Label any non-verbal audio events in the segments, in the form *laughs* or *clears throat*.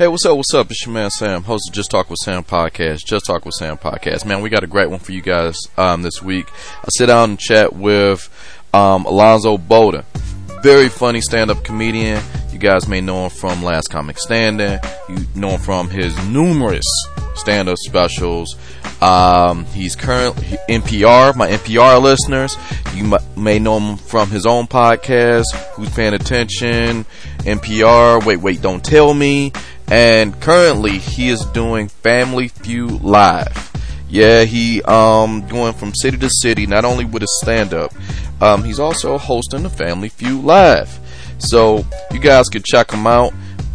Hey, what's up? What's up? It's your man Sam, host of Just Talk with Sam podcast. Just Talk with Sam podcast. Man, we got a great one for you guys um, this week. I sit down and chat with um, Alonzo Bodden, very funny stand-up comedian. You guys may know him from Last Comic Standing. You know him from his numerous stand-up specials. Um, he's currently NPR, my NPR listeners. You may know him from his own podcast, Who's Paying Attention, NPR, Wait, Wait, Don't Tell Me. And currently he is doing Family Feud Live. Yeah, he um going from city to city, not only with his stand up, um, he's also hosting the Family Feud Live. So you guys can check him out.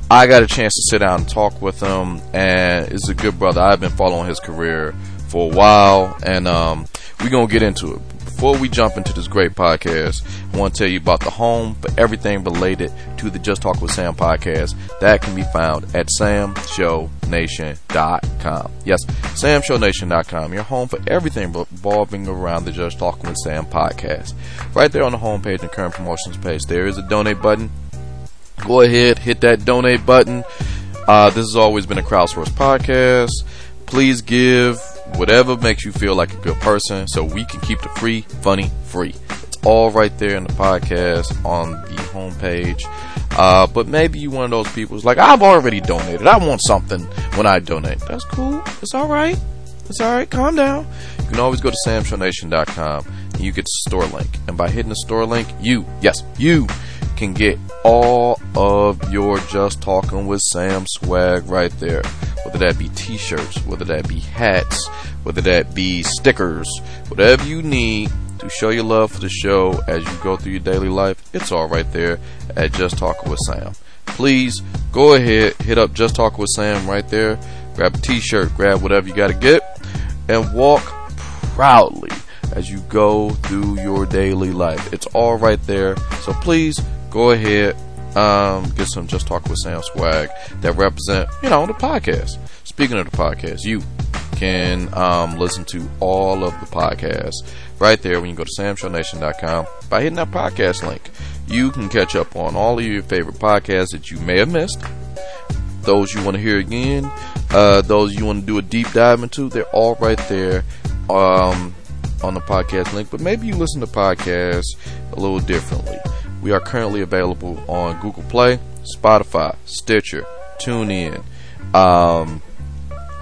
I got a chance to sit down and talk with him, and he's a good brother. I've been following his career for a while, and um, we're gonna get into it before we jump into this great podcast, I want to tell you about the home for everything related to the Just Talk with Sam podcast. That can be found at samshownation.com. Yes, samshownation.com, your home for everything revolving around the Just Talk with Sam podcast. Right there on the homepage and current promotions page, there is a donate button. Go ahead, hit that donate button. Uh, this has always been a crowdsourced podcast. Please give whatever makes you feel like a good person so we can keep the free, funny, free. It's all right there in the podcast on the homepage. Uh, but maybe you one of those people who's like, I've already donated. I want something when I donate. That's cool. It's all right. It's all right. Calm down. You can always go to samshownation.com and you get the store link. And by hitting the store link, you, yes, you can get all of your Just Talking with Sam swag right there. Whether that be t shirts, whether that be hats, whether that be stickers, whatever you need to show your love for the show as you go through your daily life, it's all right there at Just Talking with Sam. Please go ahead, hit up Just Talking with Sam right there, grab a t shirt, grab whatever you got to get, and walk proudly as you go through your daily life. It's all right there. So please go ahead, um, get some Just Talk with Sam swag that represent, you know, the podcast. Speaking of the podcast, you can um, listen to all of the podcasts right there when you go to samshownation.com by hitting that podcast link. You can catch up on all of your favorite podcasts that you may have missed. Those you want to hear again, uh, those you want to do a deep dive into, they're all right there um, on the podcast link. But maybe you listen to podcasts a little differently. We are currently available on Google Play, Spotify, Stitcher, TuneIn, um,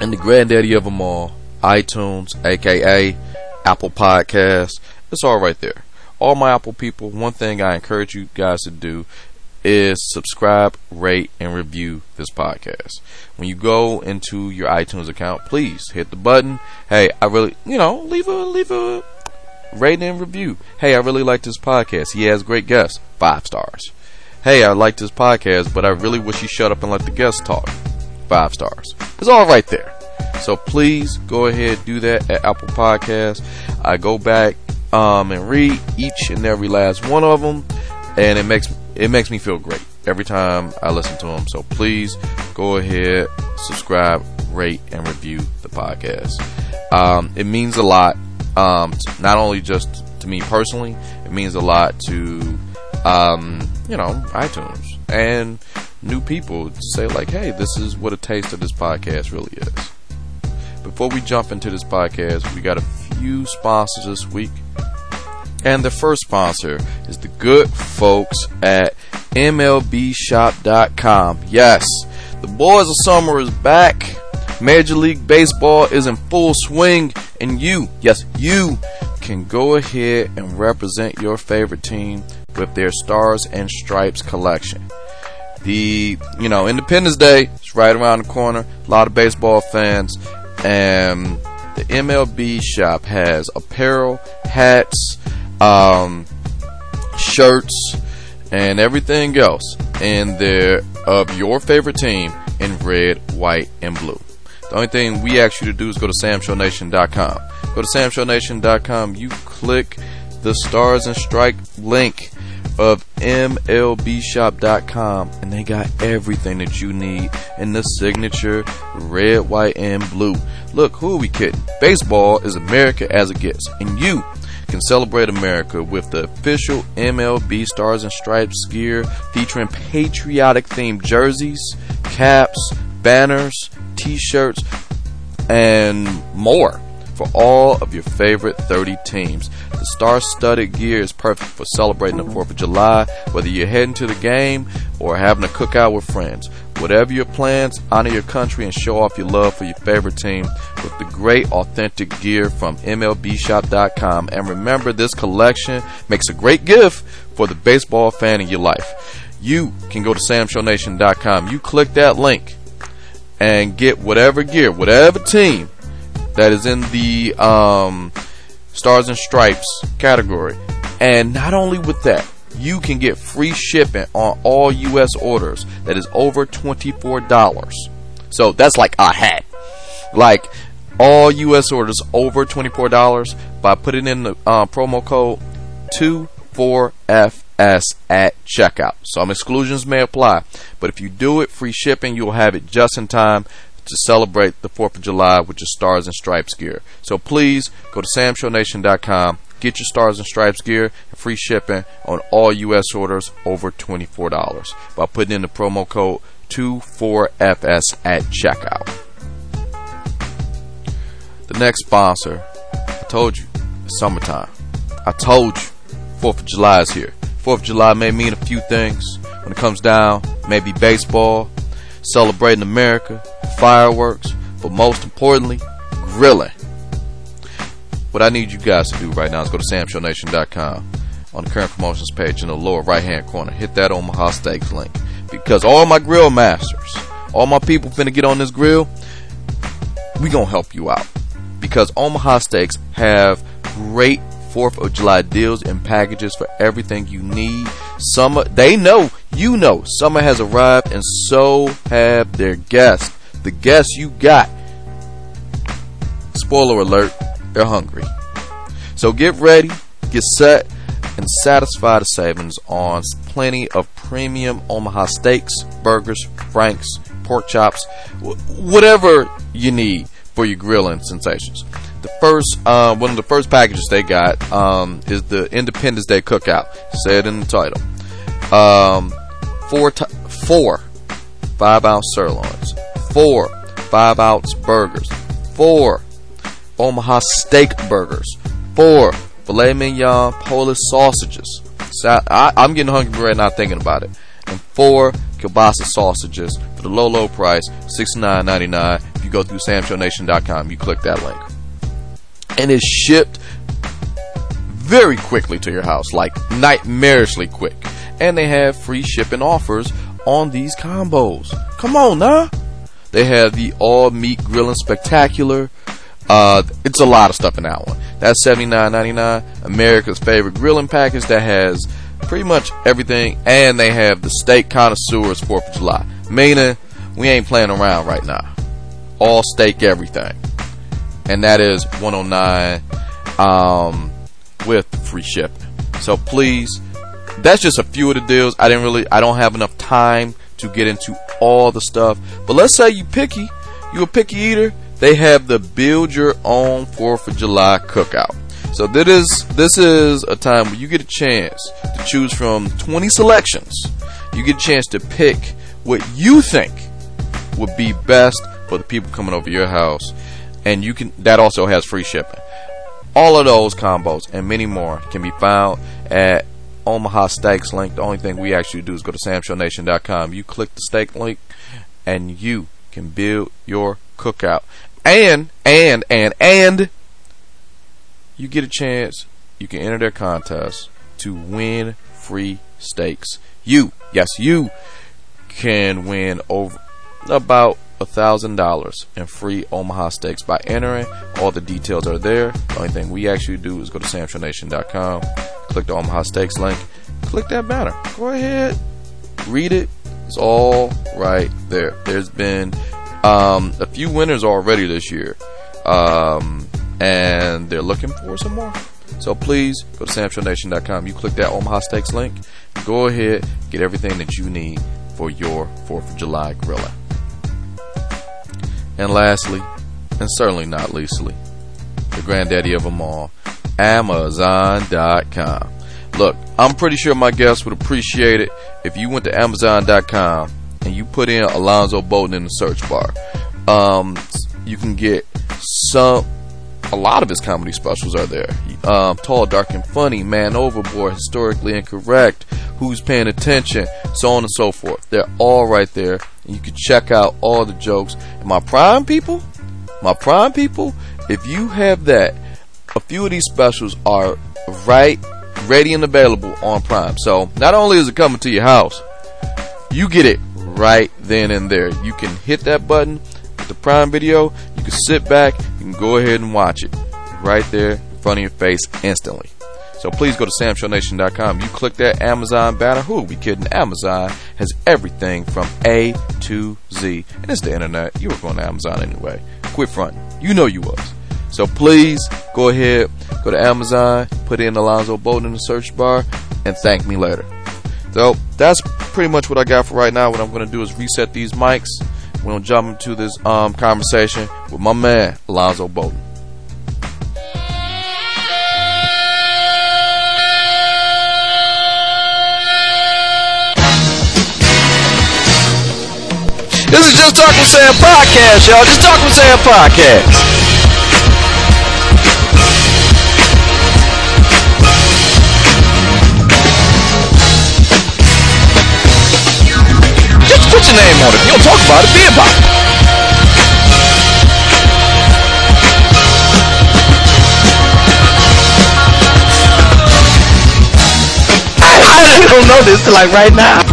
and the granddaddy of them all, iTunes, aka Apple Podcasts. It's all right there. All my Apple people, one thing I encourage you guys to do is subscribe, rate, and review this podcast. When you go into your iTunes account, please hit the button. Hey, I really, you know, leave a leave a rating and review. Hey, I really like this podcast. He has great guests. Five stars. Hey, I like this podcast, but I really wish he shut up and let the guests talk. Five stars. It's all right there. So please go ahead do that at Apple Podcasts. I go back um, and read each and every last one of them, and it makes it makes me feel great every time I listen to them. So please go ahead, subscribe, rate, and review the podcast. Um, it means a lot um, not only just to me personally, it means a lot to, um, you know, iTunes and new people to say like, hey, this is what a taste of this podcast really is. Before we jump into this podcast, we got a few sponsors this week. And the first sponsor is the good folks at MLBshop.com. Yes, the boys of summer is back. Major League Baseball is in full swing, and you, yes, you, can go ahead and represent your favorite team with their Stars and Stripes collection. The, you know, Independence Day is right around the corner. A lot of baseball fans. And the MLB shop has apparel, hats, um, shirts, and everything else in there of your favorite team in red, white, and blue. The only thing we ask you to do is go to samshownation.com. Go to samshownation.com. You click the Stars and Strike link of MLBshop.com and they got everything that you need in the signature red, white, and blue. Look, who are we kidding? Baseball is America as it gets, and you can celebrate America with the official MLB Stars and Stripes gear featuring patriotic themed jerseys, caps, banners, t-shirts, and more for all of your favorite 30 teams. The star-studded gear is perfect for celebrating the 4th of July, whether you're heading to the game or having a cookout with friends. Whatever your plans, honor your country and show off your love for your favorite team with the great authentic gear from MLBshop.com. And remember, this collection makes a great gift for the baseball fan in your life. You can go to SamShowNation.com. You click that link and get whatever gear, whatever team that is in the um, Stars and Stripes category. And not only with that, you can get free shipping on all U.S. orders that is over $24. So that's like a hat. Like all U.S. orders over $24 by putting in the uh, promo code 24FS at checkout. Some exclusions may apply, but if you do it, free shipping, you'll have it just in time to celebrate the 4th of July with your Stars and Stripes gear. So please go to samshownation.com, get your Stars and Stripes gear and free shipping on all U.S. orders over $24 by putting in the promo code 24FS at checkout. The next sponsor, I told you, summertime. I told you, 4th of July is here. 4th of July may mean a few things. When it comes down, maybe baseball, celebrating America, fireworks, but most importantly, grilling. What I need you guys to do right now is go to samshownation.com on the current promotions page in the lower right hand corner. Hit that Omaha Steaks link because all my grill masters, all my people finna get on this grill, we gonna help you out because Omaha Steaks have great 4th of July deals and packages for everything you need. Summer, they know, you know, summer has arrived and so have their guests. The guests you got, spoiler alert, they're hungry. So get ready, get set, and satisfy the savings on plenty of premium Omaha steaks, burgers, franks, pork chops, whatever you need for your grilling sensations the first uh, one of the first packages they got um, is the Independence Day Cookout. Said in the title. Um, four four five ounce sirloins, four five ounce burgers, four Omaha steak burgers, four filet mignon Polish sausages. So I, am getting hungry right now thinking about it. And four kielbasa sausages for the low, low price, $69.99. If you go through samshownation.com, you click that link and is shipped very quickly to your house, like nightmarishly quick. And they have free shipping offers on these combos. Come on now. They have the all meat grilling spectacular. Uh, it's a lot of stuff in that one. That's $79.99. America's favorite grilling package that has pretty much everything. And they have the steak connoisseurs 4th of July. Meaning, we ain't playing around right now. All steak everything and that is 109 um, with free shipping. So please, that's just a few of the deals. I didn't really, I don't have enough time to get into all the stuff. But let's say you picky, you a picky eater. They have the build your own 4th of July cookout. So this is this is a time where you get a chance to choose from 20 selections. You get a chance to pick what you think would be best for the people coming over your house and you can that also has free shipping. All of those combos and many more can be found at Omaha Steaks link. The only thing we actually do is go to samshownation.com. You click the steak link and you can build your cookout. And and and and you get a chance you can enter their contest to win free steaks. You, yes, you can win over about $1,000 in free Omaha steaks by entering. All the details are there. The only thing we actually do is go to samshownation.com, click the Omaha Steaks link, click that banner. Go ahead, read it. It's all right there. There's been um, a few winners already this year, um, and they're looking for some more. So please go to samshownation.com. You click that Omaha Steaks link. Go ahead, get everything that you need for your 4th of July grilling. And lastly, and certainly not leastly, the granddaddy of them all, Amazon.com. Look, I'm pretty sure my guests would appreciate it if you went to Amazon.com and you put in Alonzo Bodden in the search bar, um, you can get some. A lot of his comedy specials are there. Um, Tall, Dark, and Funny, Man Overboard, Historically Incorrect, Who's Paying Attention, so on and so forth. They're all right there. And you can check out all the jokes. And my prime people, my prime people, if you have that, a few of these specials are right, ready and available on Prime. So not only is it coming to your house, you get it right then and there. You can hit that button with the Prime Video. You can sit back. Can go ahead and watch it right there in front of your face instantly. So please go to samshownation.com. You click that Amazon banner. Who are we kidding? Amazon has everything from A to Z. And it's the internet. You were going to Amazon anyway. Quit fronting. You know you was. So please go ahead, go to Amazon, put in Alonzo Bodden in the search bar, and thank me later. So that's pretty much what I got for right now. What I'm going to do is reset these mics. We're going to jump into this um, conversation with my man, Alonzo Bodden. This is Just Talk with Sam podcast, y'all. Just Talk with Sam podcast. Just put your name on it. You don't talk about it, be about *laughs* it. I don't know this till like right now.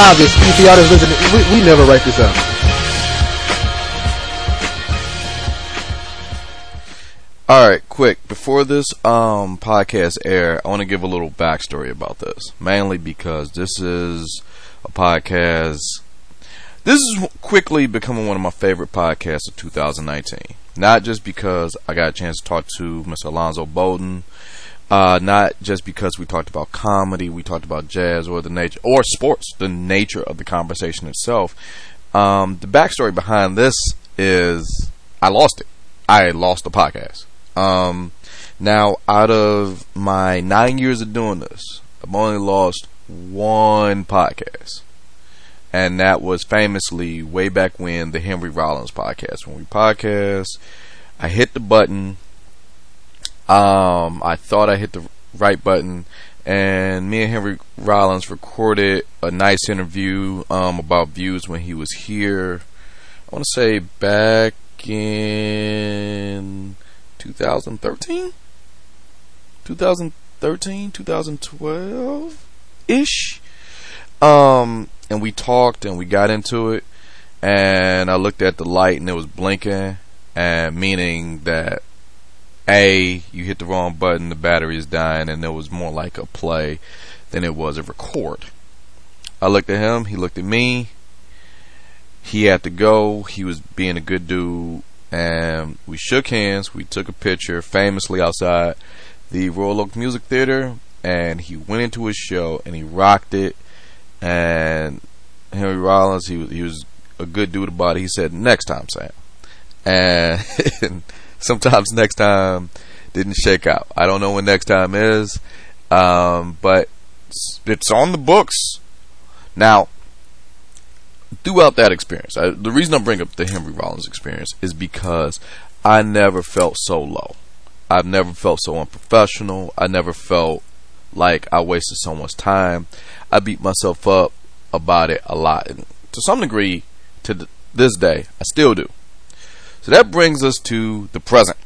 Obvious if y'all just listening, we, we never write this out. All right, quick. Before this um, podcast air, I want to give a little backstory about this. Mainly because this is a podcast. This is quickly becoming one of my favorite podcasts of 2019. Not just because I got a chance to talk to Mr. Alonzo Bodden. Uh, not just because we talked about comedy, we talked about jazz or the nature or sports, the nature of the conversation itself. Um, the backstory behind this is I lost it. I lost the podcast. Um, now, out of my nine years of doing this, I've only lost one podcast. And that was famously way back when the Henry Rollins podcast. When we podcast, I hit the button. Um, I thought I hit the right button, and me and Henry Rollins recorded a nice interview um, about views when he was here. I want to say back in 2013? 2013, 2012 ish. Um, and we talked and we got into it. And I looked at the light and it was blinking, and meaning that A, you hit the wrong button, the battery is dying, and it was more like a play than it was a record. I looked at him, he looked at me. He had to go. He was being a good dude and we shook hands. We took a picture, famously outside the Royal Oak Music Theater, and he went into his show and he rocked it. And Henry Rollins, he was he was a good dude about it. He said, "Next time, Sam," and *laughs* sometimes next time didn't shake out. I don't know when next time is, um, but it's on the books now throughout that experience, I, the reason I bring up the Henry Rollins experience is because I never felt so low. I've never felt so unprofessional. I never felt like I wasted someone's time. I beat myself up about it a lot. And to some degree, to this day, I still do. So that brings us to the present.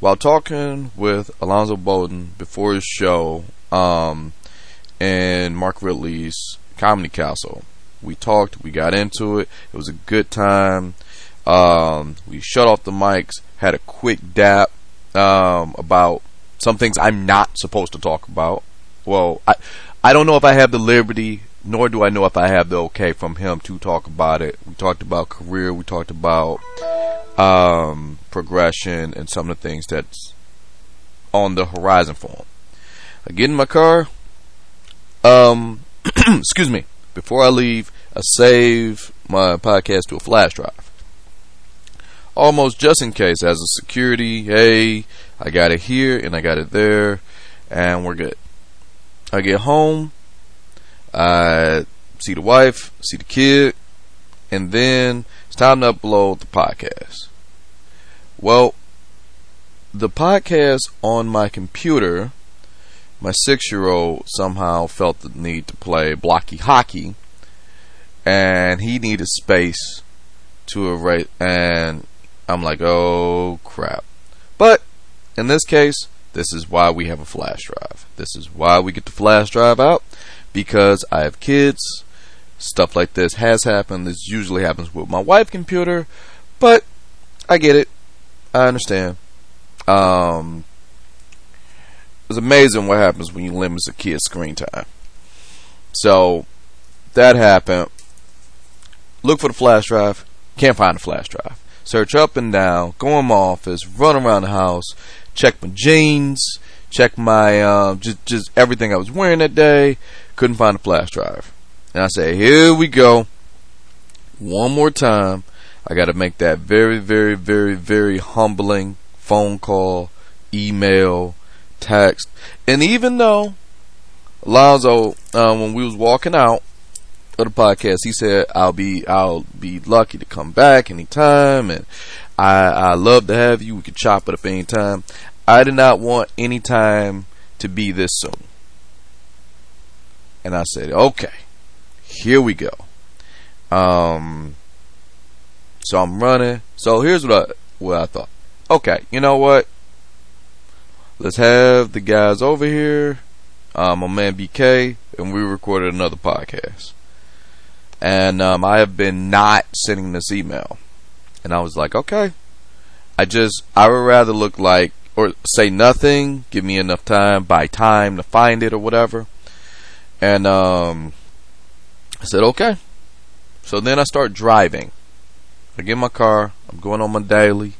While talking with Alonzo Bodden before his show um, in Mark Ridley's Comedy Castle, we talked, we got into it. It was a good time. Um, we shut off the mics, had a quick dap um, about some things I'm not supposed to talk about. Well, I I don't know if I have the liberty, nor do I know if I have the okay from him to talk about it. We talked about career, we talked about um, progression, and some of the things that's on the horizon for him. I get in my car. Um, *clears throat* excuse me. Before I leave, I save my podcast to a flash drive. Almost just in case, as a security, hey, I got it here and I got it there, and we're good. I get home, I see the wife, see the kid, and then it's time to upload the podcast. Well, the podcast on my computer, my six year old somehow felt the need to play blocky hockey, and he needed space to erase, and I'm like, oh crap. But in this case, this is why we have a flash drive. This is why we get the flash drive out because I have kids. Stuff like this has happened. This usually happens with my wife's computer, but I get it. I understand. Um, it's amazing what happens when you limit a kid's screen time. So that happened. Look for the flash drive. Can't find the flash drive. Search up and down. Go in my office. Run around the house. Check my jeans. Check my uh, just just everything I was wearing that day. Couldn't find a flash drive. And I say, here we go. One more time. I got to make that very, very, very, very humbling phone call, email, text. And even though Alonzo, uh, when we was walking out of the podcast, he said, "I'll be, I'll be lucky to come back anytime, and I, I love to have you. We could chop it up anytime." I did not want any time to be this soon, and I said, "Okay, here we go." Um, so I'm running. So here's what I, what I thought. Okay, you know what? Let's have the guys over here. Um, my man BK, and we recorded another podcast. And um, I have been not sending this email, and I was like, okay. I just I would rather look like or say nothing. Give me enough time, buy time to find it or whatever. And um, I said okay. So then I start driving. I get in my car. I'm going on my daily.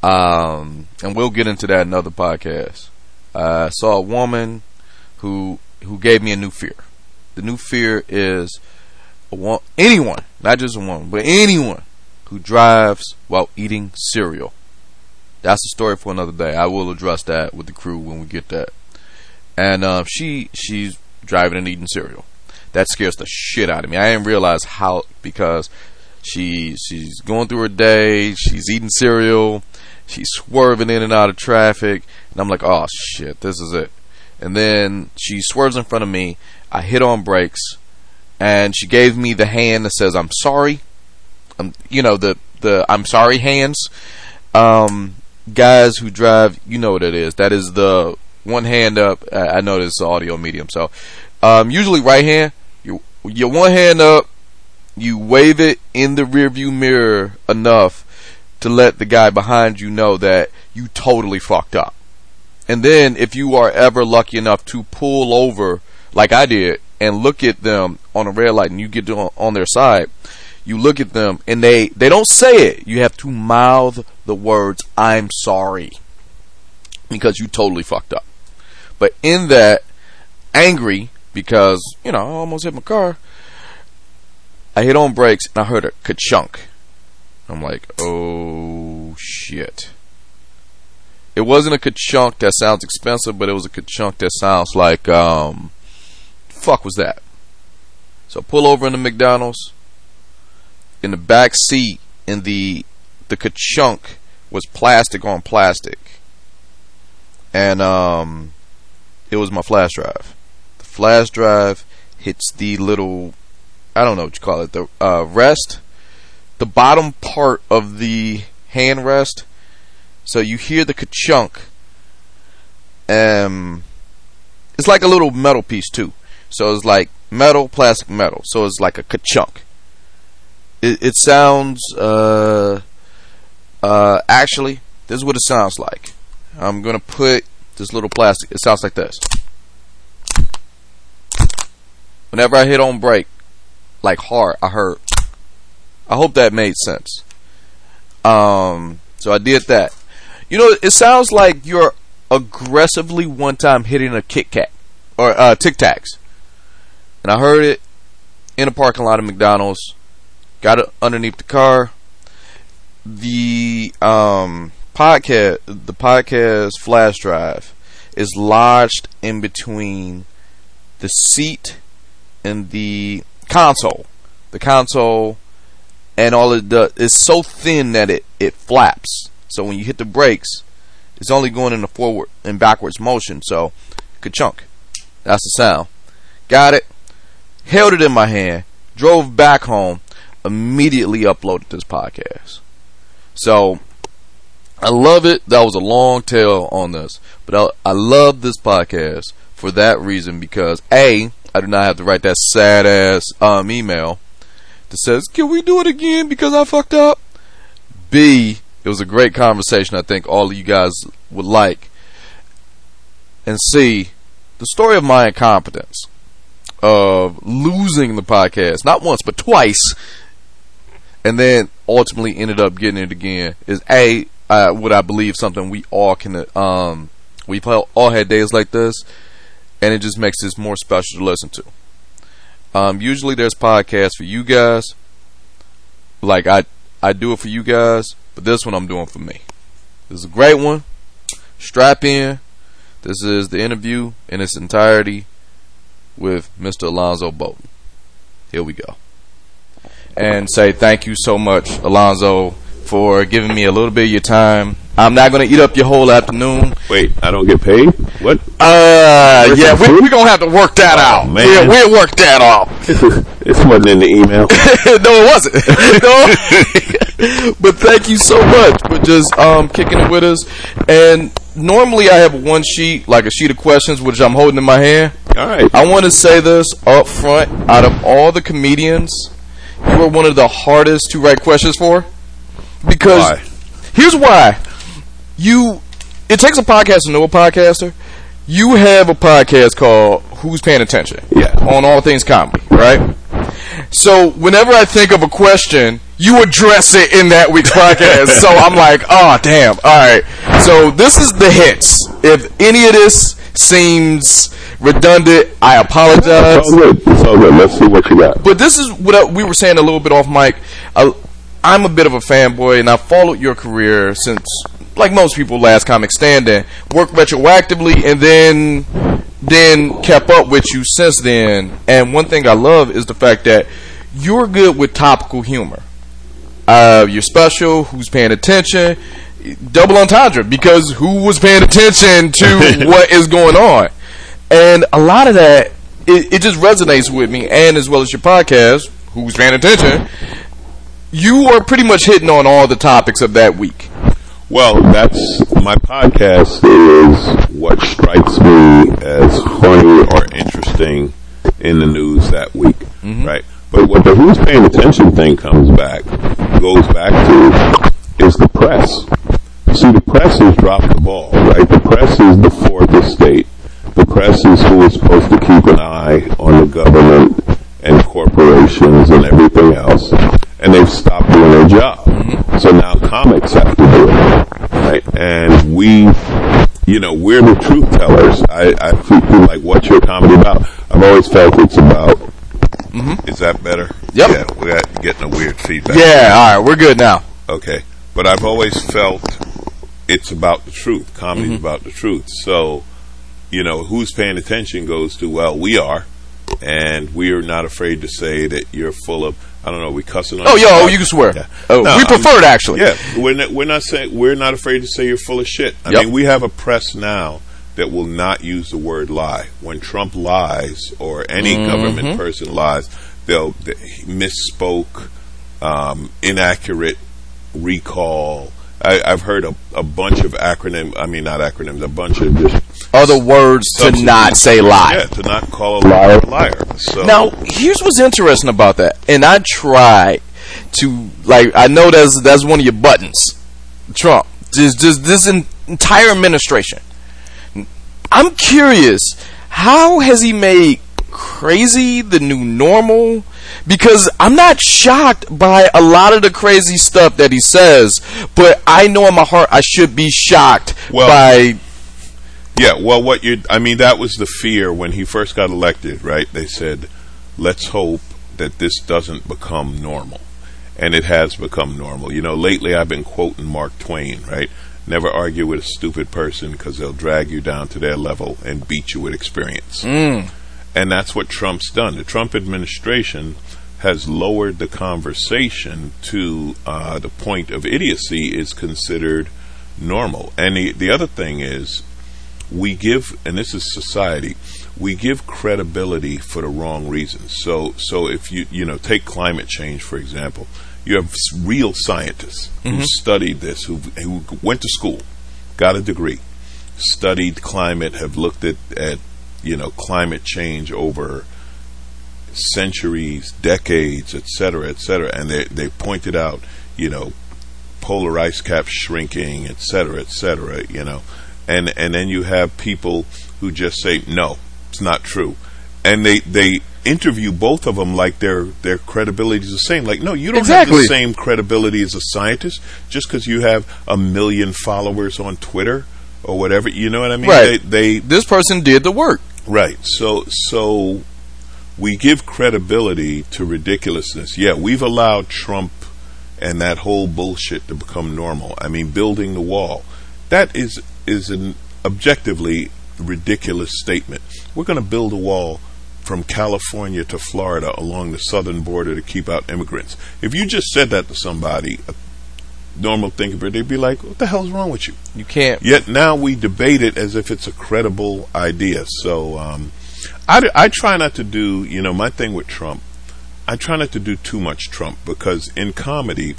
Um, and we'll get into that in another podcast. I saw a woman who who gave me a new fear. The new fear is wo- anyone, not just a woman, but anyone who drives while eating cereal. That's a story for another day. I will address that with the crew when we get that. And uh, she she's driving and eating cereal. That scares the shit out of me. I didn't realize how because she she's going through her day. She's eating cereal. She's swerving in and out of traffic, and I'm like, oh shit, this is it. And then she swerves in front of me. I hit on brakes, and she gave me the hand that says I'm sorry. Um, you know the the I'm sorry hands. Um, guys who drive, you know what it is. That is the one hand up. I know this is audio medium, so um, usually right hand. You your one hand up. You wave it in the rearview mirror enough to let the guy behind you know that you totally fucked up. And then if you are ever lucky enough to pull over like I did and look at them on a red light and you get on, on their side, you look at them and they, they don't say it. You have to mouth the words, I'm sorry. Because you totally fucked up. But in that, angry because, you know, I almost hit my car, I hit on brakes and I heard a ka-chunk. I'm like, oh shit. It wasn't a ka-chunk that sounds expensive, but it was a ka-chunk that sounds like, um, fuck was that? So pull over in the McDonald's. In the back seat, in the the ka-chunk was plastic on plastic, and um, it was my flash drive. The flash drive hits the little, I don't know what you call it, the uh, rest the bottom part of the hand rest. So you hear the ka-chunk. Um, it's like a little metal piece too. So it's like metal, plastic, metal. So it's like a ka-chunk. It, it sounds, uh, uh, actually, this is what it sounds like. I'm gonna put this little plastic. It sounds like this. Whenever I hit on break, like hard, I heard. I hope that made sense. Um, so I did that. You know, it sounds like you're aggressively one time hitting a Kit Kat or uh, Tic Tacs, and I heard it in a parking lot of McDonald's. Got it underneath the car. The um, podcast, the podcast flash drive, is lodged in between the seat and the console. The console and all it does is so thin that it, it flaps. So when you hit the brakes, it's only going in the forward and backwards motion. So, ka-chunk. That's the sound. Got it. Held it in my hand. Drove back home. Immediately uploaded this podcast. So, I love it. That was a long tail on this. But I, I love this podcast for that reason because A, I do not have to write that sad ass um, email that says, Can we do it again because I fucked up? B, it was a great conversation I think all of you guys would like. And C, the story of my incompetence of losing the podcast, not once, but twice, and then ultimately ended up getting it again is A, uh, what I believe something we all can, um, we've all had days like this, and it just makes this more special to listen to. Um, usually there's podcasts for you guys. Like I, I do it for you guys, but this one I'm doing for me. This is a great one. Strap in. This is the interview in its entirety with Mr. Alonzo Bodden. Here we go. And say thank you so much, Alonzo, for giving me a little bit of your time. I'm not going to eat up your whole afternoon. Wait, I don't get paid? What? Uh, yeah, we, we're going to have to work that Oh, out. man. Yeah, we'll work that out. *laughs* this wasn't in the email. *laughs* no, it wasn't. *laughs* no. but thank you so much for just um, kicking it with us. And normally I have one sheet, like a sheet of questions, which I'm holding in my hand. All right. I want to say this up front. Out of all the comedians, you are one of the hardest to write questions for. Because Why? here's why. You it takes a podcast to know a podcaster. You have a podcast called Who's Paying Attention? Yeah. On all things comedy, right? So whenever I think of a question, you address it in that week's podcast. *laughs* so I'm like, oh damn. All right. So this is the hits. If any of this seems redundant, I apologize. It's all good. It's all good. Let's see what you got. But this is what we were saying a little bit off mic. I, I'm a bit of a fanboy, and I followed your career since, like most people, last comic standing, worked retroactively, and then then kept up with you since then. And one thing I love is the fact that you're good with topical humor. Uh, you're special. Who's paying attention? Double entendre because who was paying attention to *laughs* what is going on? And a lot of that, it, it just resonates with me, and as well as your podcast, who's paying attention. You are pretty much hitting on all the topics of that week. Well, that's my podcast is what strikes me as funny or interesting in the news that week, mm-hmm. right? But what the who's paying attention thing comes back, goes back to, is the press. See, the press has dropped the ball, right? The press is the fourth estate. The press is who is supposed to keep an eye on the government and corporations and everything else, and they've stopped doing their job. Mm-hmm. So now comics have to do it, right? And we, you know, we're the truth tellers. I, I feel like what's your comedy about? I've always felt it's about. Mm-hmm. Is that better? Yep. Yeah, we're getting a weird feedback. Yeah, all right, we're good now. Okay. But I've always felt it's about the truth. Comedy's mm-hmm. about the truth. So, you know, who's paying attention goes to, well, we are. And we are not afraid to say that you're full of, I don't know, we cussing on Oh, yo, pod- you can swear. Yeah. Oh, No, we I'm- prefer it actually. Yeah, we're not, we're not saying, we're not afraid to say you're full of shit. I Yep. mean, we have a press now that will not use the word lie. When Trump lies or any Mm-hmm. government person lies, they'll, they misspoke um, inaccurate recall. I, I've heard a, a bunch of acronym. I mean, not acronyms. A bunch of just Other words to not say lie. Yeah, to not call a liar a liar. So Now, here's what's interesting about that, and I try to like. I know that's that's one of your buttons, Trump. Just just this en- entire administration. I'm curious, how has he made crazy the new normal? Because I'm not shocked by a lot of the crazy stuff that he says, but I know in my heart I should be shocked Well- by. Yeah, well, what you I mean, that was the fear when he first got elected, right? They said, let's hope that this doesn't become normal. And it has become normal. You know, lately I've been quoting Mark Twain, right? Never argue with a stupid person because they'll drag you down to their level and beat you with experience. Mm. And that's what Trump's done. The Trump administration has lowered the conversation to uh, the point of idiocy is considered normal. And the, the other thing is, we give, and this is society, we give credibility for the wrong reasons. So, so if you you know take climate change for example, you have real scientists who studied this, who who went to school, got a degree, studied climate, have looked at at you know climate change over centuries, decades, et cetera, et cetera, and they they pointed out you know polar ice caps shrinking, et cetera, et cetera, you know. And and then you have people who just say, no, it's not true. And they, they interview both of them like their their credibility is the same. Like, no, you don't have the same credibility as a scientist just because you have a million followers on Twitter or whatever. You know what I mean? Right. They, they This person did the work. Right. So so we give credibility to ridiculousness. Yeah, we've allowed Trump and that whole bullshit to become normal. I mean, building the wall. That is is an objectively ridiculous statement. We're going to build a wall from California to Florida along the southern border to keep out immigrants. If you just said that to somebody, a normal thinker, they'd be like, "What the hell's wrong with you?" You can't. Yet now we debate it as if it's a credible idea. So um, I, I try not to do, you know, my thing with Trump, I try not to do too much Trump because in comedy,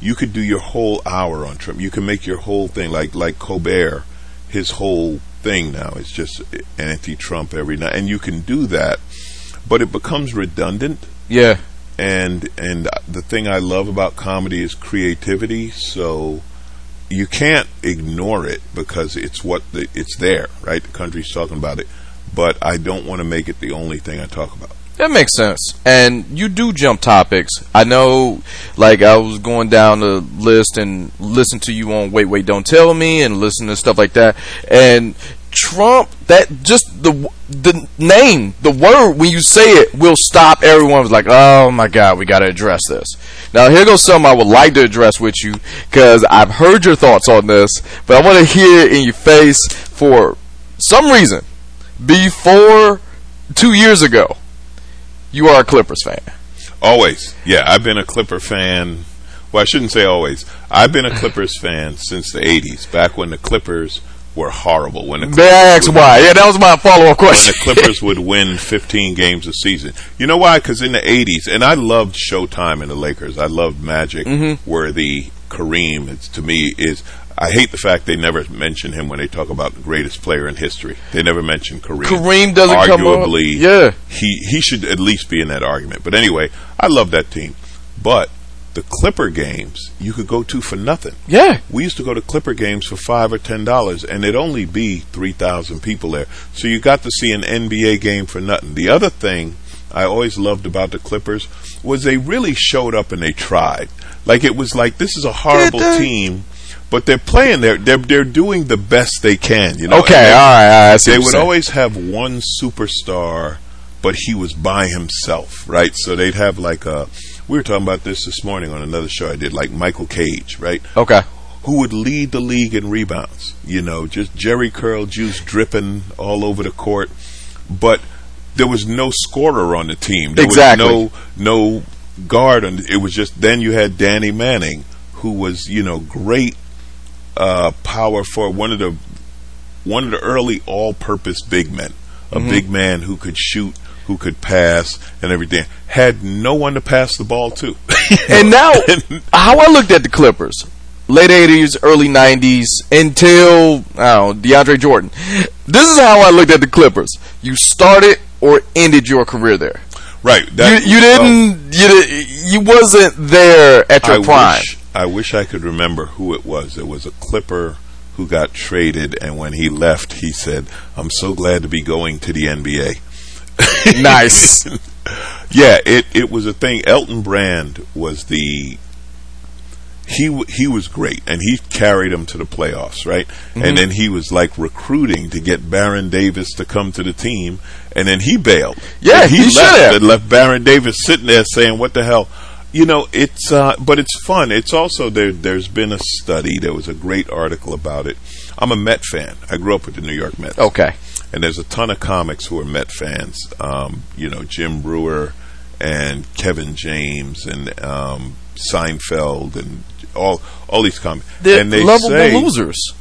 you could do your whole hour on Trump. You can make your whole thing like like Colbert, his whole thing now is just anti-Trump every night, and you can do that, but it becomes redundant Yeah. and and the thing I love about comedy is creativity. So you can't ignore it because it's what the, it's there, right? The country's talking about it, but I don't want to make it the only thing I talk about. That makes sense. And you do jump topics. I know, like, I was going down the list and listen to you on Wait, Wait, Don't Tell Me and listen to stuff like that. And Trump, that just the the name, the word, when you say it, will stop everyone. Was like, oh my God, we got to address this. Now, here goes something I would like to address with you because I've heard your thoughts on this, but I want to hear it in your face for some reason. Before two years ago, you are a Clippers fan. Always, yeah. I've been a Clipper fan. Well, I shouldn't say always. I've been a Clippers fan since the '80s, back when the Clippers were horrible. When the May I ask why? Yeah, that was my follow up question. when the Clippers *laughs* would win 15 games a season. You know why? Because in the 80s, and I loved Showtime in the Lakers. I loved Magic, Mm-hmm. where the Kareem, it's, to me, is. I hate the fact they never mention him when they talk about the greatest player in history. They never mention Kareem. Kareem doesn't come up. Arguably, Yeah. he he should at least be in that argument. But anyway, I love that team. But the Clipper games you could go to for nothing. yeah. We used to go to Clipper games for five or ten dollars, and it'd only be three thousand people there. So you got to see an NBA game for nothing. The other thing I always loved about the Clippers was they really showed up and they tried. Like it was like this is a horrible team, but they're playing. They're they're they're doing the best they can. You know. Okay, they- all right, all right. I see they would always have one superstar, but he was by himself, right? So they'd have like a. We were talking about this this morning on another show I did, like Michael Cage, right? Okay. Who would lead the league in rebounds? You know, just Jheri curl juice dripping all over the court, but there was no scorer on the team. There Exactly. was no no guard, and it was just then you had Danny Manning, who was you know great uh, power for one of the one of the early all-purpose big men, a big man who could shoot, who could pass, and everything. Had no one to pass the ball to. *laughs* and now, *laughs* how I looked at the Clippers, late '80s, early '90s, until I DeAndre Jordan. This is how I looked at the Clippers. You started or ended your career there. Right. You, that- you well, didn't. You di- you wasn't there at your I prime. wish I wish I could remember who it was. It was a Clipper who got traded, and when he left, he said, "I'm so glad to be going to the NBA." *laughs* nice. Yeah, it it was a thing. Elton Brand was the he w- he was great, and he carried them to the playoffs, right? Mm-hmm. And then he was like recruiting to get Baron Davis to come to the team, and then he bailed. Yeah, And he, he left have. and left Baron Davis sitting there saying, "What the hell." You know, it's uh, but it's fun. It's also there. There's been a study. There was a great article about it. I'm a Met fan. I grew up with the New York Mets Okay. And there's a ton of comics who are Met fans. Um, you know, Jim Breuer and Kevin James and um, Seinfeld and all all these comics. They're and they lovable say losers.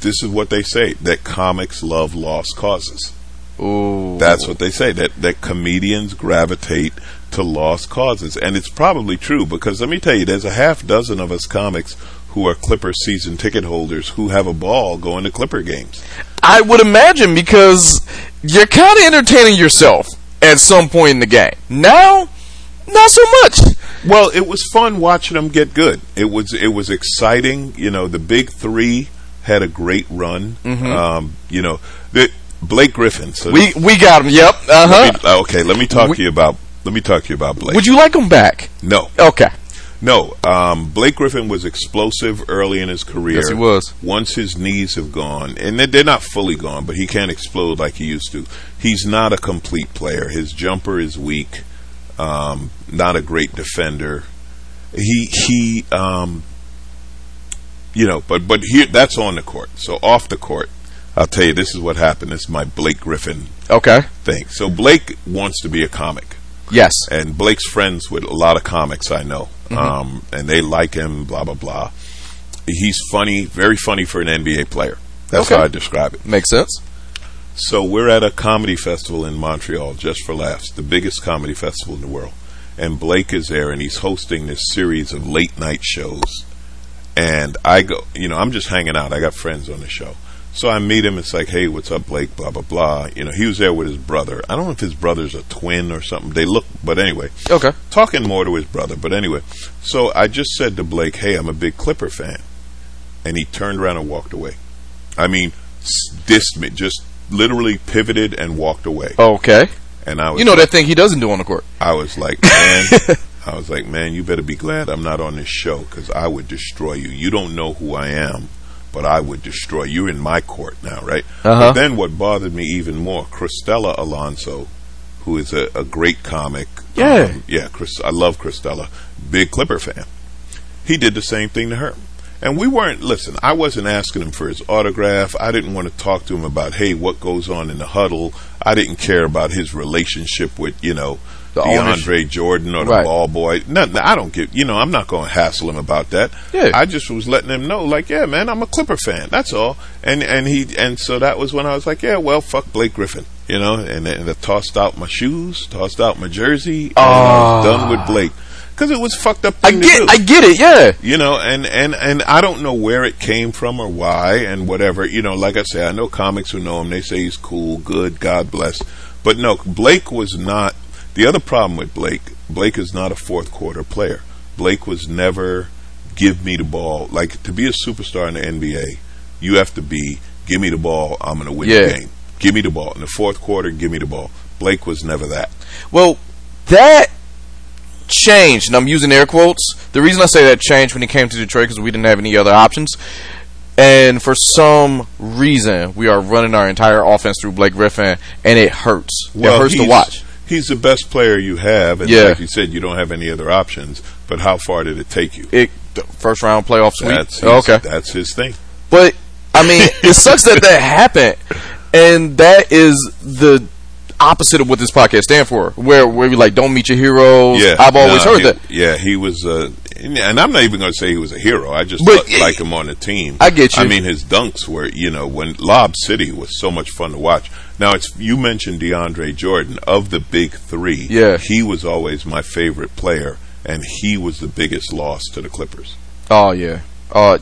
this is what they say that comics love lost causes. Ooh. That's what they say that that comedians gravitate to lost causes, and it's probably true because let me tell you, there's a half dozen of us comics who are Clipper season ticket holders who have a ball going to Clipper games. I would imagine because you're kind of entertaining yourself at some point in the game. Now, not so much. Well, it was fun watching them get good. It was it was exciting. You know, the big three had a great run. Um, you know, the Blake Griffin. So We we got him. Yep. Uh huh. okay, let me talk We- to you about let me talk to you about Blake. Would you like him back? no, Okay. No. Um, Blake Griffin was explosive early in his career. Yes, he was. Once his knees have gone, and they're- not fully gone, but he can't explode like he used to. He's not a complete player. His jumper is weak. Um, not a great defender. He he. Um, you know, but but here that's on the court. So off the court, I'll tell you this is what happened. This is my Blake Griffin Okay. thing. So Blake wants to be a comic Yes. and Blake's friends with a lot of comics I know, Mm-hmm. um, and they like him. Blah blah blah. He's funny, very funny for an NBA player. That's Okay. how I describe it. Makes sense. So we're at a comedy festival in Montreal, just for laughs, the biggest comedy festival in the world. And Blake is there, and he's hosting this series of late night shows. And I go, you know, I'm just hanging out. I got friends on the show. So I meet him. It's like, hey, what's up, Blake? Blah blah blah. You know, he was there with his brother. I don't know if his brother's a twin or something. They look, but anyway, Okay. talking more to his brother. But anyway, so I just said to Blake, "Hey, I'm a big Clipper fan," and he turned around and walked away. I mean, dissed me, just literally pivoted and walked away. Okay. And I was, You know that thing he doesn't do on the court. I was like, man, *laughs* I was like, man, you better be glad I'm not on this show because I would destroy you. You don't know who I am, but I would destroy you. You're in my court now, right? Uh-huh. But then what bothered me even more, Cristela Alonzo, who is a, a great comic. Yeah. Um, yeah, Chris, I love Christella. Big Clipper fan. He did the same thing to her. And we weren't, listen, I wasn't asking him for his autograph. I didn't want to talk to him about, hey, what goes on in the huddle. I didn't care about his relationship with, you know, The DeAndre Jordan or the Right. ball boy. Nothing. I don't give, you know, I'm not going to hassle him about that. Yeah. I just was letting him know, like, yeah, man, I'm a Clipper fan. That's all. And, and he, and so that was when I was like, yeah, well, fuck Blake Griffin, you know, and, and I tossed out my shoes, tossed out my jersey, and I was ah. done with Blake. Cause it was fucked up I get. I get it. Yeah. you know and and and i don't know where it came from or why and whatever you know like i say i know comics who know him they say he's cool good god bless but no blake was not the other problem with blake blake is not a fourth quarter player blake was never give me the ball like to be a superstar in the nba you have to be give me the ball i'm going to win Yeah. the game give me the ball in the fourth quarter give me the ball blake was never that Well, that changed, and I'm using air quotes. The reason I say that changed when he came to Detroit because we didn't have any other options. And for some reason, we are running our entire offense through Blake Griffin, and it hurts. it hurts to watch. He's the best player you have, and Yeah. like you said, you don't have any other options. But how far did it take you? It first round playoff sweep. That's his, okay, That's his thing. but I mean, it sucks that that happened, and that is the opposite of what this podcast stands for. Where where we like don't meet your heroes. Yeah, I've always no, heard he- that. Yeah, he was, uh, and I'm not even going to say he was a hero. I just But- li- like him on the team. I get you. I mean, his dunks were, you know, when Lob City was so much fun to watch. Now, it's you mentioned DeAndre Jordan of the big three. Yeah. he was always my favorite player, and he was the biggest loss to the Clippers. Oh yeah. Uh,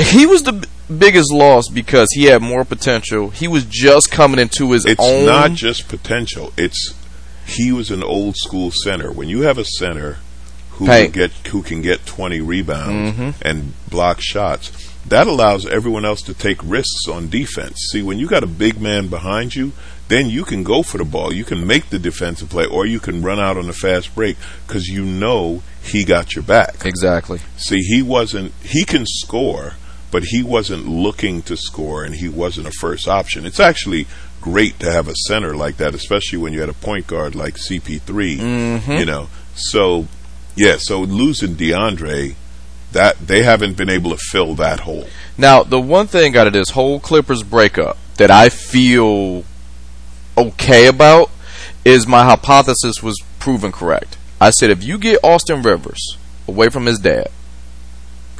he was the biggest loss because he had more potential. He was just coming into his It's own. not just potential. It's he was an old school center. When you have a center who can get who can get 20 rebounds Mm-hmm. and block shots, that allows everyone else to take risks on defense. See, when you got a big man behind you, then you can go for the ball. You can make the defensive play or you can run out on a fast break cuz you know he got your back. exactly. See, he wasn't. He can score, but he wasn't looking to score, and he wasn't a first option. It's actually great to have a center like that, especially when you had a point guard like CP3. Mm-hmm. You know, so yeah. So losing DeAndre, that they haven't been able to fill that hole. Now, the one thing out of this whole Clippers breakup that I feel okay about is my hypothesis was proven correct. I said if you get Austin Rivers away from his dad,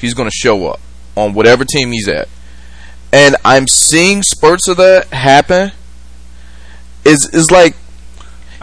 he's going to show up on whatever team he's at. And I'm seeing spurts of that happen. Is is like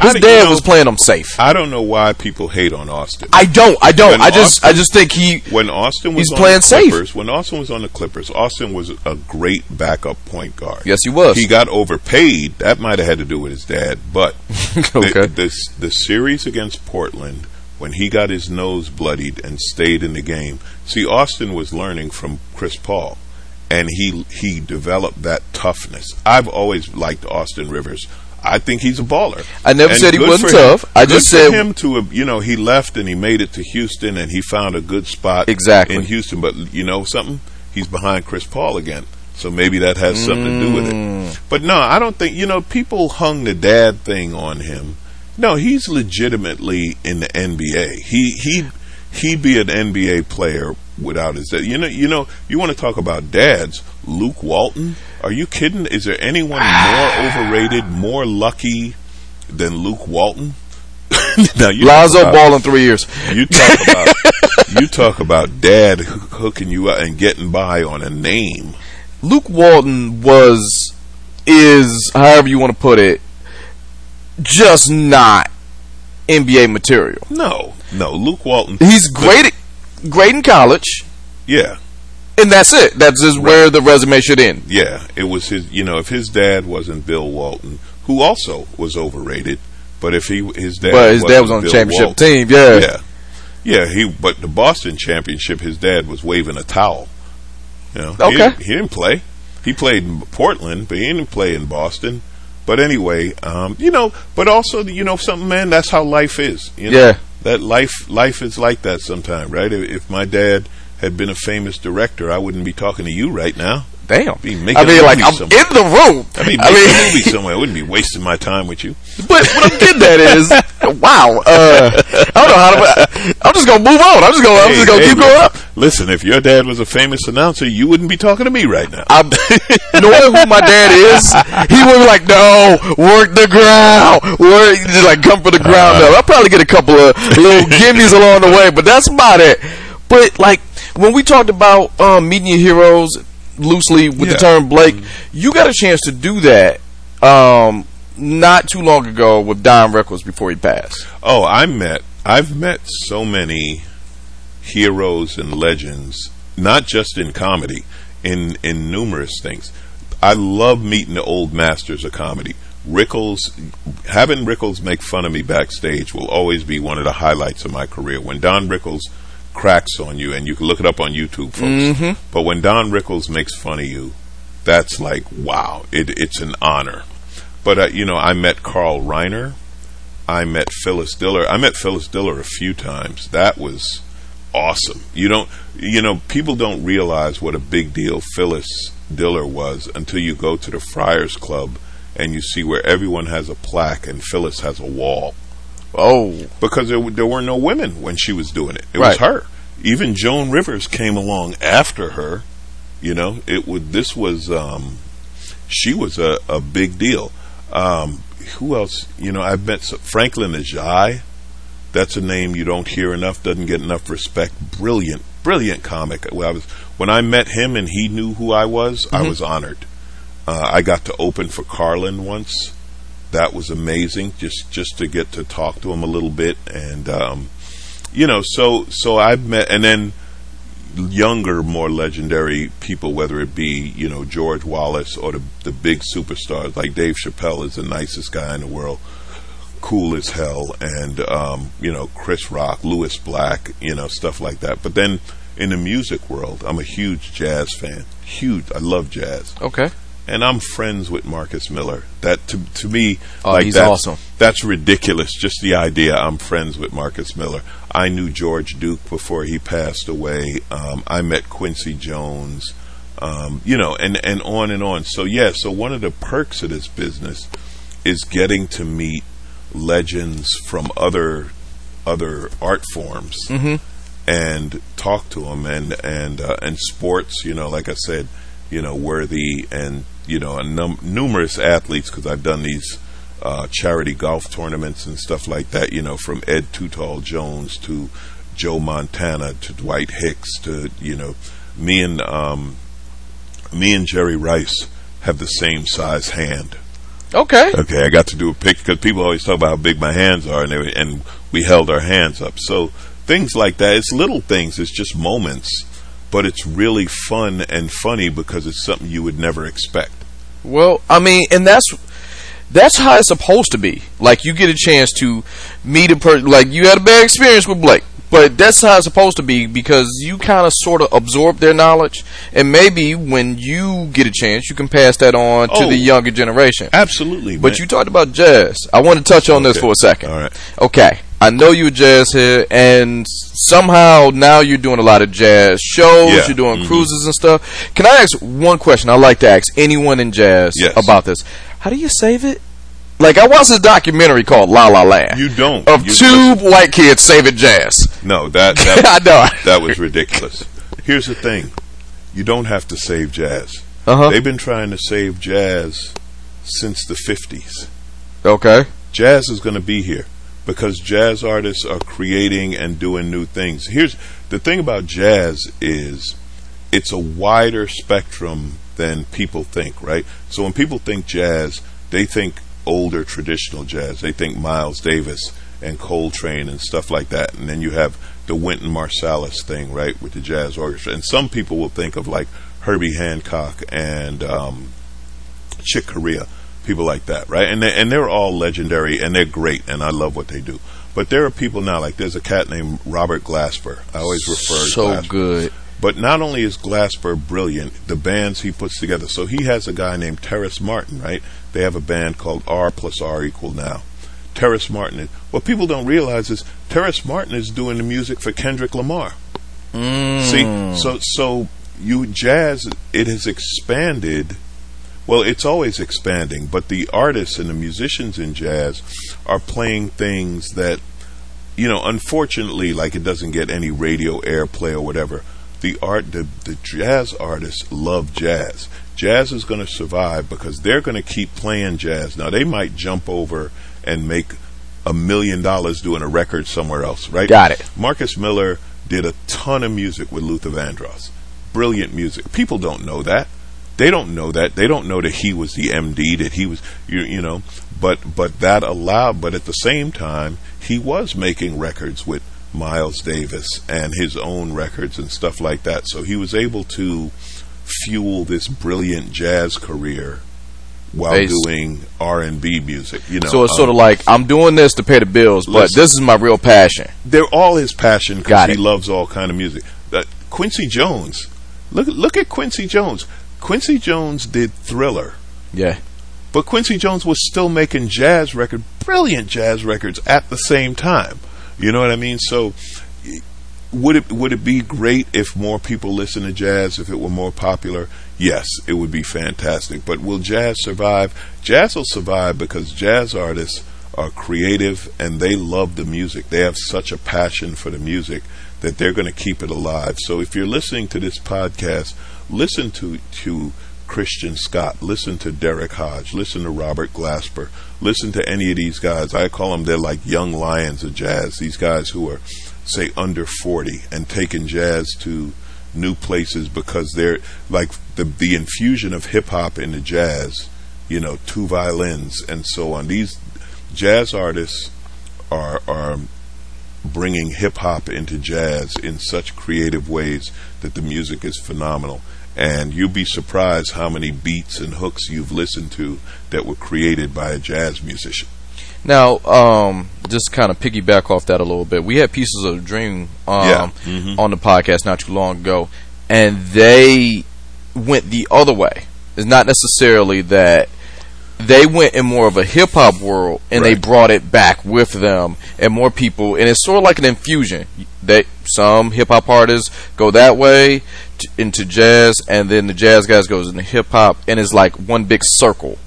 his dad you know- was playing him safe. I don't know why people hate on Austin. I don't. I don't. When I just. I just think he. when Austin was He's on playing the safe. Clippers, when Austin was on the Clippers, Austin was a great backup point guard. Yes, he was. He got overpaid. That might have had to do with his dad, but *laughs* Okay. the, the the series against Portland, when he got his nose bloodied and stayed in the game, see, Austin was learning from Chris Paul, and he he developed that toughness. I've always liked Austin Rivers. I think he's a baller. I never And said he wasn't for him- tough. I just said- him to you know he left and he made it to Houston and he found a good spot Exactly. in Houston. But you know something, he's behind Chris Paul again, so maybe that has something to do with Mm. it. But no, I don't think you know people hung the dad thing on him. No, he's legitimately in the NBA. He he he'd be an NBA player without his dad. You know, you know, you want to talk about dads? Luke Walton? Are you kidding? Is there anyone ah. more overrated, more lucky than Luke Walton? *laughs* now you Lonzo about- Ball in three years. you talk *laughs* about you talk about dad hooking you up and getting by on a name. Luke Walton was, is, however you want to put it, just not NBA material. No, no, Luke Walton. He's great, at, great in college, Yeah, and that's it. That's just where the resume should end. yeah. It was his. You know, if his dad wasn't Bill Walton, who also was overrated, but if he his dad, But his dad was on the championship Walton- team. Yeah. Yeah, yeah. He but the Boston championship, his dad was waving a towel. You know, he Okay. didn't- he didn't play. He played in Portland, but he didn't play in Boston. But anyway, um, you know, but also, you know, something, man. That's how life is. You know? Yeah. that life life is like that sometimes, right? If, if my dad had been a famous director, I wouldn't be talking to you right now. Damn. Be making I mean, like I'm somewhere. in the room. I'd be I mean, a movie *laughs* somewhere. I wouldn't be wasting my time with you. But what I'm getting at is, *laughs* wow. Uh, I don't know how to. I'm just gonna move on. I'm just gonna. I'm just Hey, gonna hey, keep going up. Listen, if your dad was a famous announcer, you wouldn't be talking to me right now. I'm knowing who my dad is. He would be like, "No, work the ground, work just like come for the ground up." I'll probably get a couple of little *laughs* gimmies along the way, but that's about it. But like when we talked about um, meeting your heroes loosely with Yeah. the term Blake, you got a chance to do that um, not too long ago with Don Rickles before he passed. Oh, I met. I've met so many heroes and legends, not just in comedy, in in numerous things. I love meeting the old masters of comedy. Rickles, having Rickles make fun of me backstage will always be one of the highlights of my career. When Don Rickles cracks on you, and you can look it up on YouTube, folks. But when Don Rickles makes fun of you, that's like wow, it, it's an honor. But uh, you know, I met Carl Reiner. I met Phyllis Diller. I met Phyllis Diller a few times. That was awesome. You don't, you know, people don't realize what a big deal Phyllis Diller was until you go to the Friars Club and you see where everyone has a plaque and Phyllis has a wall Oh, because there, there were no women when she was doing it. It Right. was her. Even Joan Rivers came along after her. You know, it would. This was. Um, she was a, a big deal. Um, who else? You know, I've met some, Franklyn Ajaye. That's a name you don't hear enough. Doesn't get enough respect. Brilliant, brilliant comic. When I was when I met him and he knew who I was, I was honored. Uh, I got to open for Carlin once that was amazing. Just just to get to talk to him a little bit, and um, you know, so so I've met, and then younger, more legendary people, whether it be you know George Wallace or the the big superstars like Dave Chappelle is the nicest guy in the world, cool as hell, and um, you know Chris Rock, Lewis Black, you know stuff like that. But then in the music world, I'm a huge jazz fan. Huge, I love jazz. Okay. And I'm friends with Marcus Miller. That to to me, Oh, like he's that's, awesome. That's ridiculous. Just the idea. I'm friends with Marcus Miller. I knew George Duke before he passed away. Um, I met Quincy Jones. Um, you know, and and on and on. So yeah. So one of the perks of this business is getting to meet legends from other other art forms and talk to them and and uh, and sports. You know, like I said, you know, worthy and you know, a num- numerous athletes because I've done these uh, charity golf tournaments and stuff like that. You know, from Ed Too Tall Jones to Joe Montana to Dwight Hicks to you know, me and um, me and Jerry Rice have the same size hand. Okay. Okay, I got to do a pic because people always talk about how big my hands are, and they, and we held our hands up. So things like that. It's little things. It's just moments, but it's really fun and funny because it's something you would never expect. Well, I mean, and that's that's how it's supposed to be. Like you get a chance to meet a person. Like you had a bad experience with Blake, but that's how it's supposed to be because you kind of sort of absorb their knowledge, and maybe when you get a chance, you can pass that on to Oh. the younger generation. Absolutely, But man. you talked about jazz. I want to touch on this for a second. All right. Okay. I know you're a jazz here, and somehow now you're doing a lot of jazz shows. Yeah. You're doing Mhm. cruises and stuff. Can I ask one question? I like to ask anyone in jazz Yes. about this. How do you save it? Like I watched this documentary called La La Land You don't. of You- two white kids saving jazz. No, that that, *laughs* I know. that was ridiculous. Here's the thing: you don't have to save jazz. Uh-huh. They've been trying to save jazz since the '50s. Okay. jazz is going to be here because jazz artists are creating and doing new things. Here's the thing about jazz is it's a wider spectrum than people think, right? So when people think jazz, they think older traditional jazz. They think Miles Davis and Coltrane and stuff like that. And then you have the Wynton Marsalis thing, right, with the jazz orchestra. And some people will think of like Herbie Hancock and um, Chick Corea, people like that, right? And they, and they're all legendary and they're great, and I love what they do. But there are people now, like there's a cat named Robert Glasper. I always refer to So Glasper. good. But not only is Glasper brilliant, the bands he puts together. So he has a guy named Terrace Martin, right? They have a band called R plus R equal now. Terrace Martin. Is, what people don't realize is Terrace Martin is doing the music for Kendrick Lamar. Mm. See, so so you jazz it has expanded. Well, it's always expanding, but the artists and the musicians in jazz are playing things that you know, unfortunately, like it doesn't get any radio airplay or whatever. The art, the the jazz artists love jazz. Jazz is going to survive because they're going to keep playing jazz. Now they might jump over and make a million dollars doing a record somewhere else, right? Got it. Marcus Miller did a ton of music with Luther Vandross. Brilliant music. People don't know that. They don't know that. They don't know that he was the MD. That he was, you, you know. But but that allowed. But at the same time, he was making records with Miles Davis and his own records and stuff like that. So he was able to fuel this brilliant jazz career while Bas- doing R and B music. You know, So it's um, sort of like I'm doing this to pay the bills, but this is my real passion. they're all his passion because he loves all kind of music. Uh, Quincy Jones, look look at Quincy Jones. Quincy Jones did Thriller, Yeah. but Quincy Jones was still making jazz record, brilliant jazz records at the same time. You know what I mean? So would it would it be great if more people listen to jazz if it were more popular? Yes, it would be fantastic. But will jazz survive? Jazz will survive because jazz artists are creative and they love the music. They have such a passion for the music that they're going to keep it alive. So if you're listening to this podcast, listen to to Christian Scott, listen to Derrick Hodge, listen to Robert Glasper, listen to any of these guys. I call them they're like young lions of jazz. These guys who are say under 40 and taking jazz to new places because they're like the the infusion of hip hop into jazz you know, two violins and so on. These jazz artists are are bringing hip hop into jazz in such creative ways that the music is phenomenal. And you'll be surprised how many beats and hooks you've listened to that were created by a jazz musician. Now, um, just kind of piggyback off that a little bit. We had pieces of dream um, Yeah. Mhm. on the podcast not too long ago, and they went the other way. It's not necessarily that they went in more of a hip hop world, and they brought it back with them, and more people. And it's sort of like an infusion. that some hip hop artists go that way t- into jazz, and then the jazz guys goes into hip hop, and it's like one big circle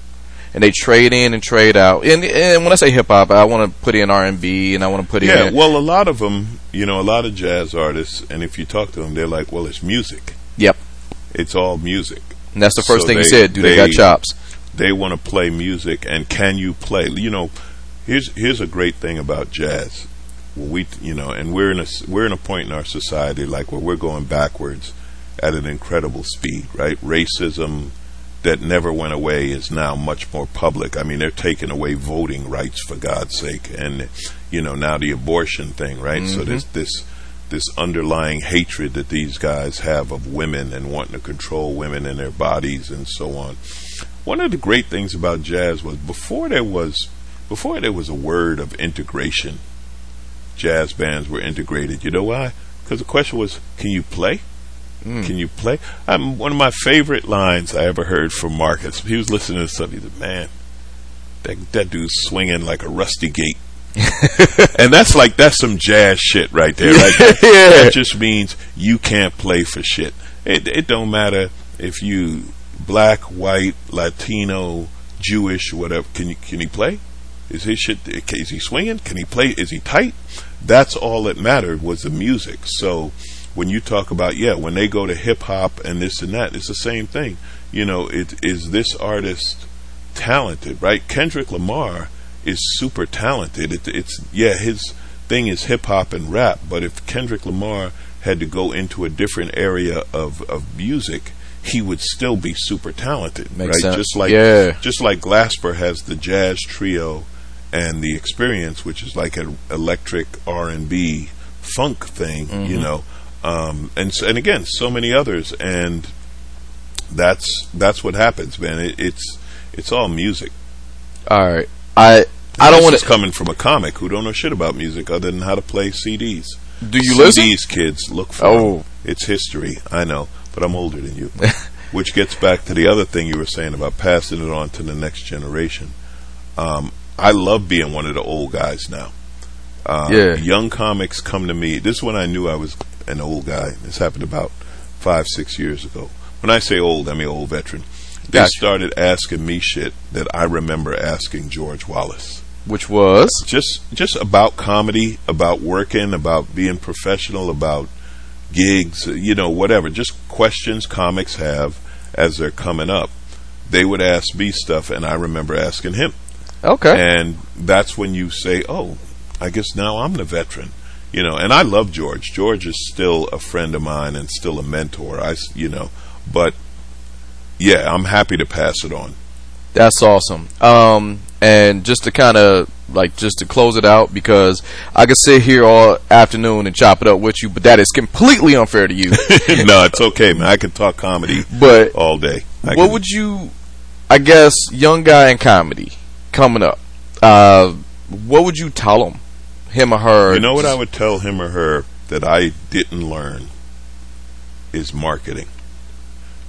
and they trade in and trade out. And, and when I say hip hop, I want to put in R and B, and I want to put Yeah, in Yeah, well, a lot of them, you know, a lot of jazz artists, and if you talk to them, they're like, well, it's music. yep. It's all music. And that's the first So thing you they- said. Do they, got chops? They want to play music, and can you play? You know, here's here's a great thing about jazz. Well, we, you know, and we're in a we're in a point in our society like where we're going backwards at an incredible speed, right? Racism that never went away is now much more public. I mean, they're taking away voting rights for God's sake, and you know now the abortion thing, right? So mm-hmm. there's this this underlying hatred that these guys have of women and wanting to control women and their bodies and so on. One of the great things about jazz was before there was before there was a word of integration, jazz bands were integrated. You know why? Because the question was, can you play? Mm. Can you play? I'm, one of my favorite lines I ever heard from Marcus. He was listening to something. He said, "Man, that that dude's swinging like a rusty gate." *laughs* and that's like that's some jazz shit right there. Like, that, *laughs* Yeah. that just means you can't play for shit. It it don't matter if you black, white, Latino, Jewish, whatever. Can you can he play? Is his shit? Is he swinging? Can he play? Is he tight? That's all that mattered was the music. So when you talk about yeah, when they go to hip hop and this and that, it's the same thing. You know, it is this artist talented, right? Kendrick Lamar is super talented. It, it's yeah, his thing is hip hop and rap. But if Kendrick Lamar had to go into a different area of of music, he would still be super talented, Makes right? sense. Just like Yeah. just like Glasper has the jazz trio and the experience, which is like an electric R and B funk thing, Mm-hmm. you know. Um, and and again, so many others, and that's that's what happens, man. It, it's it's all music. All right. I I don't want to. coming from a comic who don't know shit about music other than how to play CDs. Do you listen? CDs, kids, look for. Oh. them. it's history. I know, but I'm older than you. *laughs* Which gets back to the other thing you were saying about passing it on to the next generation. Um, I love being one of the old guys now. Uh, Yeah. Young comics come to me. This is when I knew I was an old guy. This happened about five, six years ago. When I say old, I mean old veteran. They Gotcha. started asking me shit that I remember asking George Wallace Which was just just about comedy, about working, about being professional, about gigs, you know, whatever. Just questions comics have as they're coming up. They would ask me stuff, and I remember asking him. okay. And that's when you say, "Oh, I guess now I'm the veteran." You know, and I love George. George is still a friend of mine and still a mentor. I, you know, but yeah, I'm happy to pass it on. That's awesome. Um, and just to kind of like just to close it out because I could sit here all afternoon and chop it up with you, but that is completely unfair to you. *laughs* no, it's okay, man. I can talk comedy but all day. I what can- would you? I guess young guy in comedy coming up. Uh, what would you tell him, him or her? You know what I would tell him or her that I didn't learn is marketing.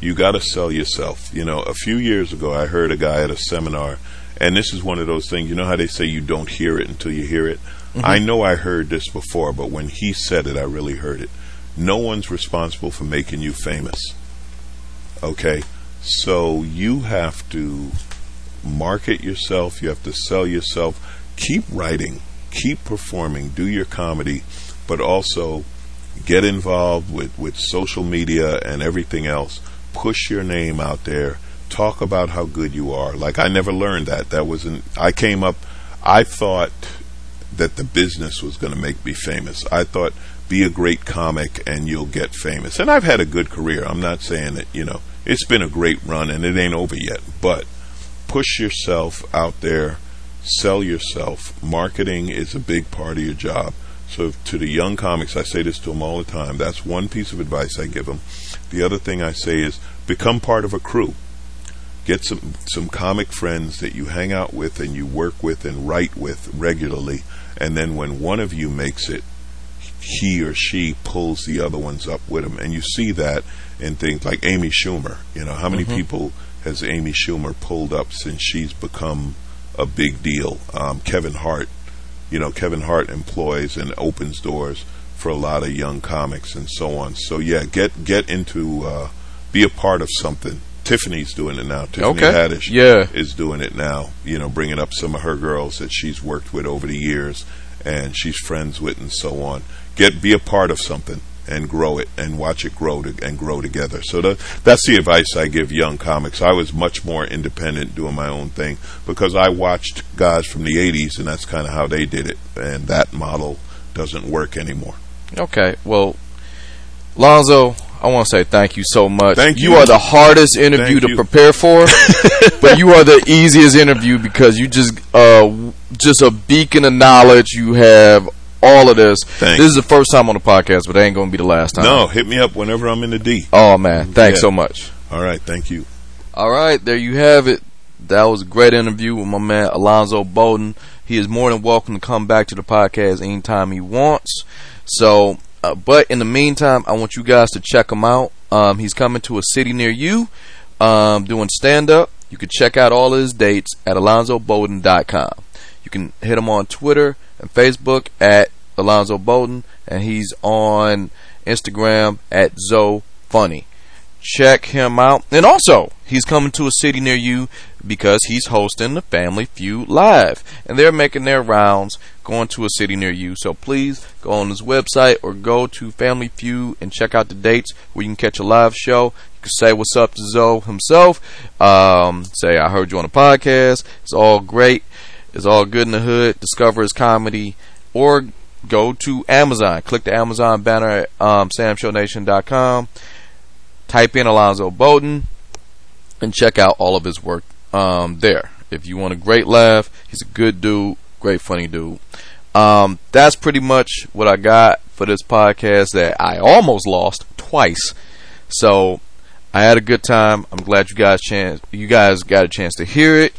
You got to sell yourself. You know, a few years ago, I heard a guy at a seminar, and this is one of those things. You know how they say you don't hear it until you hear it. Mm-hmm. I know I heard this before, but when he said it, I really heard it. No one's responsible for making you famous. Okay, so you have to market yourself. You have to sell yourself. Keep writing. Keep performing. Do your comedy, but also get involved with, with social media and everything else. Push your name out there. Talk about how good you are. Like I never learned that. That wasn't. I came up. I thought that the business was going to make me famous. I thought be a great comic and you'll get famous. And I've had a good career. I'm not saying that, you know, it's been a great run and it ain't over yet, but push yourself out there, sell yourself. Marketing is a big part of your job. So to the young comics, I say this to them all the time. That's one piece of advice I give them. The other thing I say is become part of a crew. Get some some comic friends that you hang out with and you work with and write with regularly, and then when one of you makes it, he or she pulls the other ones up with him, and you see that in things like Amy Schumer. You know, how many Mm-hmm. people has Amy Schumer pulled up since she's become a big deal? Um, Kevin Hart, you know, Kevin Hart employs and opens doors for a lot of young comics and so on. So yeah, get get into uh, be a part of something. Tiffany's doing it now. Tiffany Okay. Haddish Yeah. is doing it now. You know, bringing up some of her girls that she's worked with over the years and she's friends with and so on. Get be a part of something and grow it and watch it grow to, and grow together. So the, that's the advice I give young comics. I was much more independent doing my own thing because I watched guys from the 80s and that's kind of how they did it and that model doesn't work anymore. Okay, well, Lonzo, I want to say thank you so much. Thank you. You are the hardest interview Thank to you. prepare for, *laughs* but you are the easiest interview because you just uh just a beacon of knowledge. You have all of this. Thanks. This is the first time on the podcast, but it ain't going to be the last time. No, hit me up whenever I'm in the D. Oh man, thanks Yeah. so much. All right, thank you. All right, there you have it. That was a great interview with my man Alonzo Bodden. He is more than welcome to come back to the podcast anytime he wants. So, uh, but in the meantime, I want you guys to check him out. Um, he's coming to a city near you, um, doing stand up. You can check out all his dates at alonzobodden.com. You can hit him on Twitter and Facebook at Alonzo Bodden, and he's on Instagram at Zoe Funny check him out. And also, he's coming to a city near you because he's hosting the Family Feud Live. And they're making their rounds going to a city near you. So please go on his website or go to Family Feud and check out the dates where you can catch a live show. You can say what's up to Zoe himself. Um, say, I heard you on the podcast. It's all great. It's all good in the hood. Discover his comedy. Or go to Amazon. Click the Amazon banner at um, samshownation.com type in Alonzo Bodden and check out all of his work um, there. If you want a great laugh, he's a good dude, great funny dude. Um, that's pretty much what I got for this podcast that I almost lost twice. So I had a good time. I'm glad you guys chance you guys got a chance to hear it.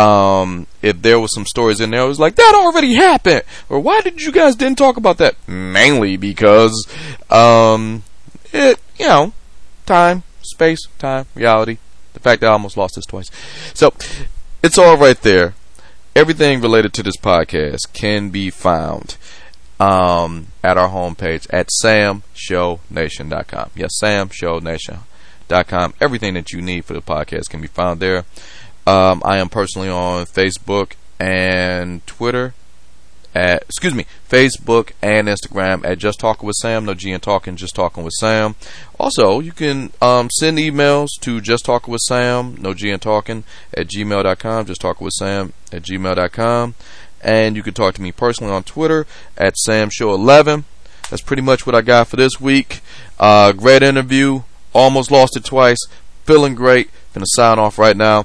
Um, if there was some stories in there, it was like that already happened, or why did you guys didn't talk about that? Mainly because, um, it you know, time, space, time, reality. The fact that I almost lost this twice. So, it's all right there. Everything related to this podcast can be found um, at our homepage at samshownation.com. Yes, samshownation.com. Everything that you need for the podcast can be found there. Um, I am personally on Facebook and Twitter at excuse me, Facebook and Instagram at Just Talking with Sam. No G and Talking, Just Talking with Sam. Also, you can um, send emails to Just Talking with Sam, No G and Talking at gmail.com. Just Talking with Sam at gmail.com. And you can talk to me personally on Twitter at SamShow11. That's pretty much what I got for this week. Uh, great interview. Almost lost it twice. Feeling great. Gonna sign off right now.